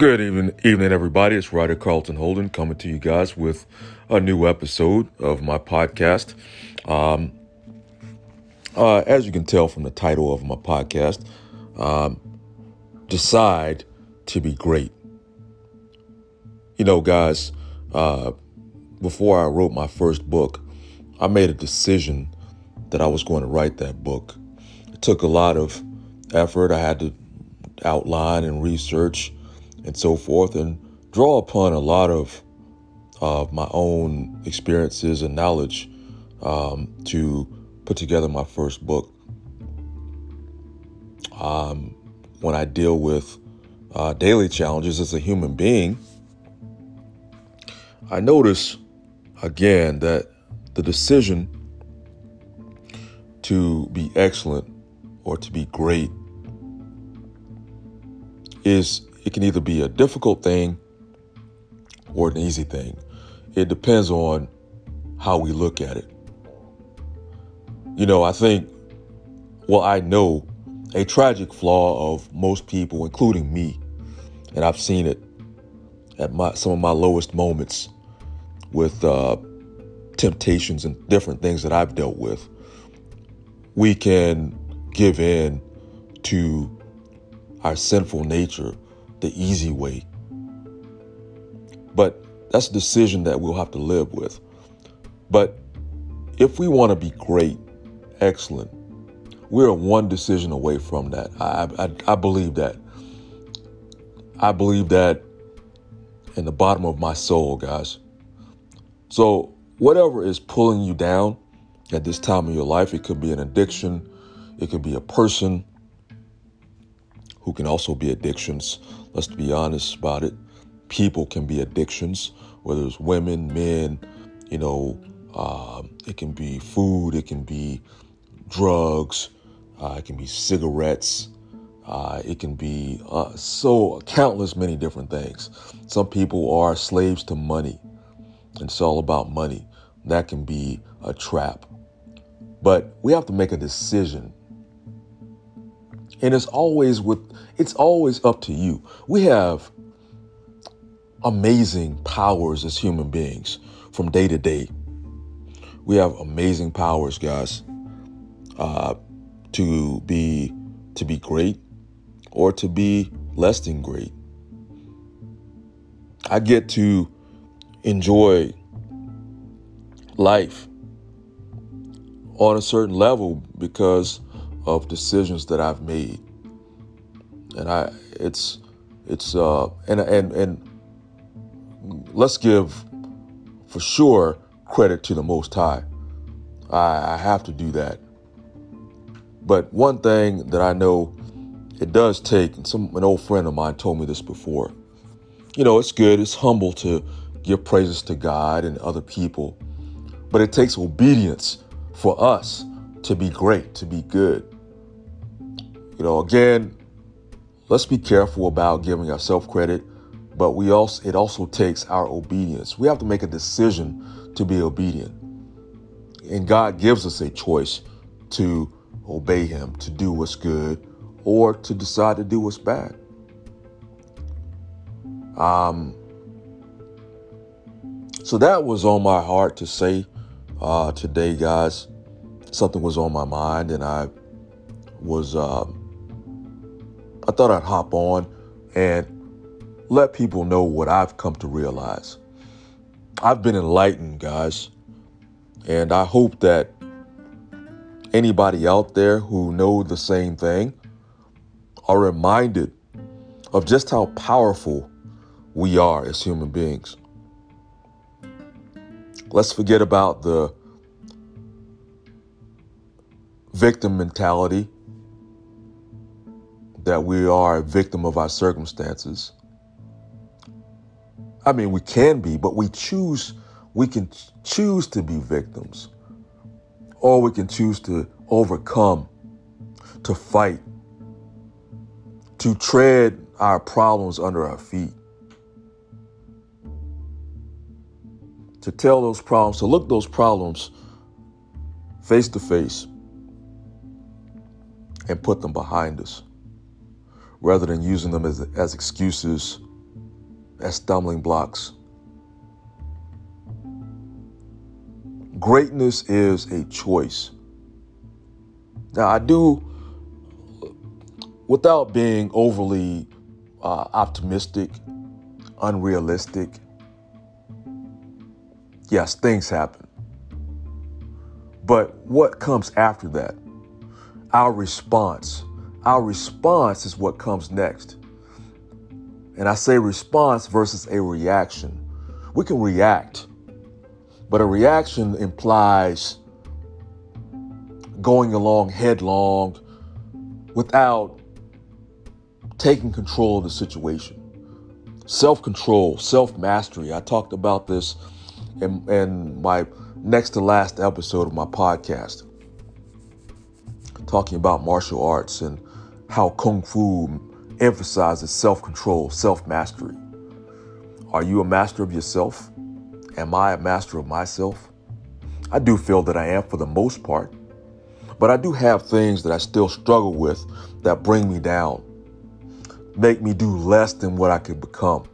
Good evening, evening, everybody. It's Writer Carlton Holden coming to you guys with a new episode of my podcast. Um, uh, as you can tell from the title of my podcast, um, decide to be great. You know, guys, uh, before I wrote my first book, I made a decision that I was going to write that book. It took a lot of effort. I had to outline and research and so forth and draw upon a lot of uh, my own experiences and knowledge um, to put together my first book. Um, when I deal with uh, daily challenges as a human being, I notice again that the decision to be excellent or to be great is it can either be a difficult thing or an easy thing. It depends on how we look at it. You know, I think, well, I know a tragic flaw of most people, including me, and I've seen it at my some of my lowest moments with uh, temptations and different things that I've dealt with. We can give in to our sinful nature the easy way. But that's a decision that we'll have to live with. But if we want to be great, excellent, we're one decision away from that. I, I, I believe that. I believe that in the bottom of my soul, guys. So, whatever is pulling you down at this time of your life, it could be an addiction, it could be a person, who can also be addictions. Let's be honest about it. People can be addictions, whether it's women, men, you know, uh, it can be food, it can be drugs, uh, it can be cigarettes, uh, it can be uh, so countless many different things. Some people are slaves to money, and it's all about money. That can be a trap. But we have to make a decision and it's always with it's always up to you. We have amazing powers as human beings from day to day. We have amazing powers, guys, uh, to be to be great or to be less than great. I get to enjoy life on a certain level because of decisions that I've made. And I it's it's uh and and and let's give for sure credit to the most high. I, I have to do that. But one thing that I know it does take, and some an old friend of mine told me this before. You know, it's good, it's humble to give praises to God and other people, but it takes obedience for us to be great, to be good. You know, again, let's be careful about giving ourselves credit, but we also it also takes our obedience. We have to make a decision to be obedient. And God gives us a choice to obey him, to do what's good, or to decide to do what's bad. Um, so that was on my heart to say uh, today, guys. Something was on my mind, and I was uh, I thought I'd hop on and let people know what I've come to realize. I've been enlightened, guys, and I hope that anybody out there who know the same thing are reminded of just how powerful we are as human beings. Let's forget about the victim mentality that we are a victim of our circumstances. I mean, we can be, but we choose, we can choose to be victims, or we can choose to overcome, to fight, to tread our problems under our feet, to tell those problems, to look those problems face to face and put them behind us rather than using them as, as excuses as stumbling blocks. Greatness is a choice. Now, I do, without being overly uh, optimistic, unrealistic, yes, things happen. But what comes after that? Our response. Our response is what comes next. And I say response versus a reaction. We can react, but a reaction implies going along headlong without taking control of the situation. Self control, self mastery. I talked about this in, in my next to last episode of my podcast, talking about martial arts and how Kung Fu emphasizes self control, self mastery. Are you a master of yourself? Am I a master of myself? I do feel that I am for the most part, but I do have things that I still struggle with that bring me down, make me do less than what I could become.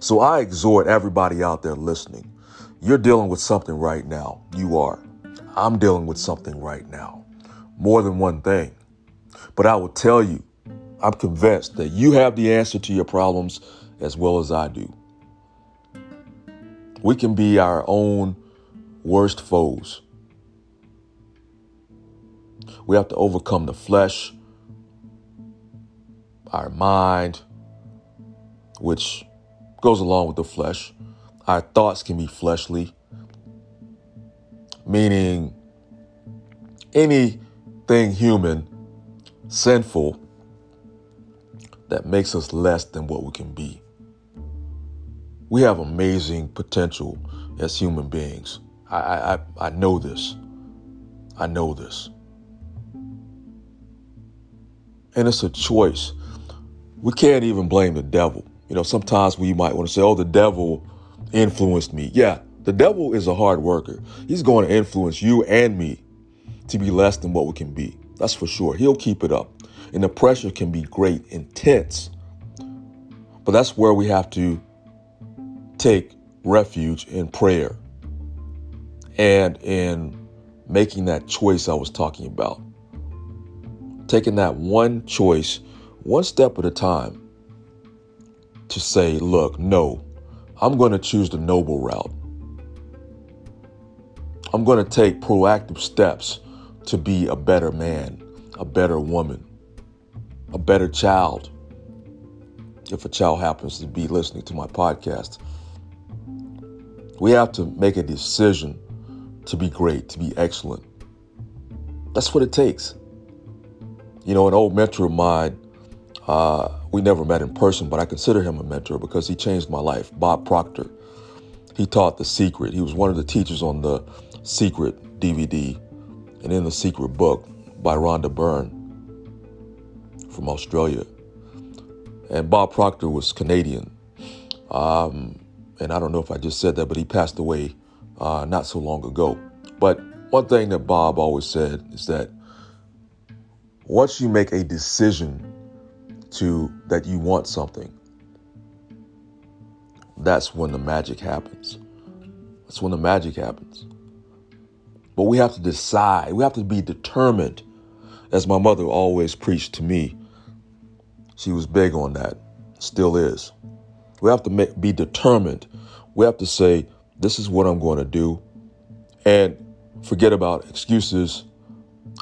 So I exhort everybody out there listening you're dealing with something right now. You are. I'm dealing with something right now. More than one thing. But I will tell you, I'm convinced that you have the answer to your problems as well as I do. We can be our own worst foes. We have to overcome the flesh, our mind, which goes along with the flesh, our thoughts can be fleshly, meaning anything human, sinful, that makes us less than what we can be. We have amazing potential as human beings. I, I, I know this. I know this. And it's a choice. We can't even blame the devil. You know, sometimes we might want to say, oh, the devil influenced me. Yeah, the devil is a hard worker. He's going to influence you and me to be less than what we can be. That's for sure. He'll keep it up. And the pressure can be great, intense. But that's where we have to take refuge in prayer and in making that choice I was talking about. Taking that one choice, one step at a time, to say, look, no, I'm going to choose the noble route. I'm going to take proactive steps to be a better man, a better woman, a better child. If a child happens to be listening to my podcast, we have to make a decision to be great, to be excellent. That's what it takes. You know, an old mentor of mine uh, we never met in person, but I consider him a mentor because he changed my life. Bob Proctor. He taught The Secret. He was one of the teachers on the Secret DVD and in The Secret book by Rhonda Byrne from Australia. And Bob Proctor was Canadian. Um, and I don't know if I just said that, but he passed away uh, not so long ago. But one thing that Bob always said is that once you make a decision to that you want something, that's when the magic happens. That's when the magic happens. But we have to decide, we have to be determined, as my mother always preached to me. She was big on that, still is. We have to make, be determined. We have to say, this is what I'm going to do, and forget about excuses,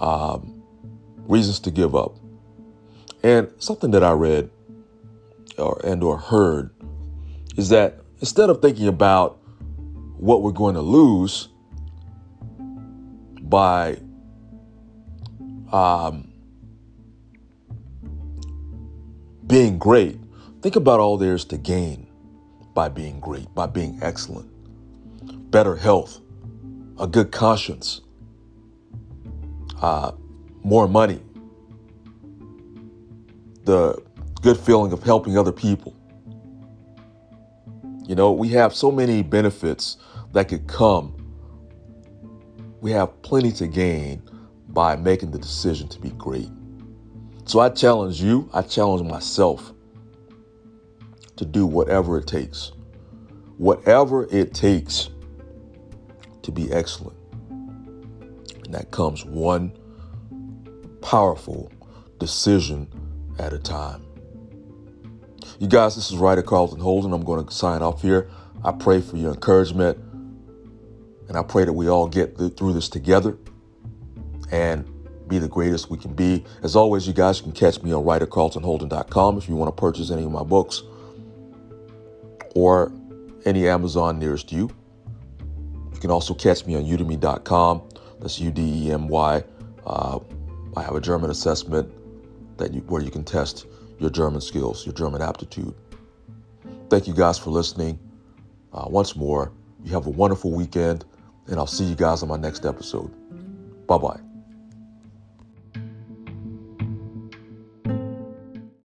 um, reasons to give up. And something that I read or and or heard is that instead of thinking about what we're going to lose by um, being great, think about all there is to gain by being great, by being excellent. Better health, a good conscience, uh, more money, the good feeling of helping other people. You know, we have so many benefits that could come. We have plenty to gain by making the decision to be great. So I challenge you, I challenge myself to do whatever it takes. Whatever it takes to be excellent. And that comes one powerful decision at a time. You guys, this is Writer Carlton Holden. I'm going to sign off here. I pray for your encouragement, and I pray that we all get through this together and be the greatest we can be. As always, you guys can catch me on writercarltonholden.com if you want to purchase any of my books or any Amazon nearest you. You can also catch me on udemy.com. That's U D E M Y. Uh, I have a German assessment that you, where you can test your German skills, your German aptitude. Thank you guys for listening. Uh, once more, you have a wonderful weekend, and I'll see you guys on my next episode. Bye bye.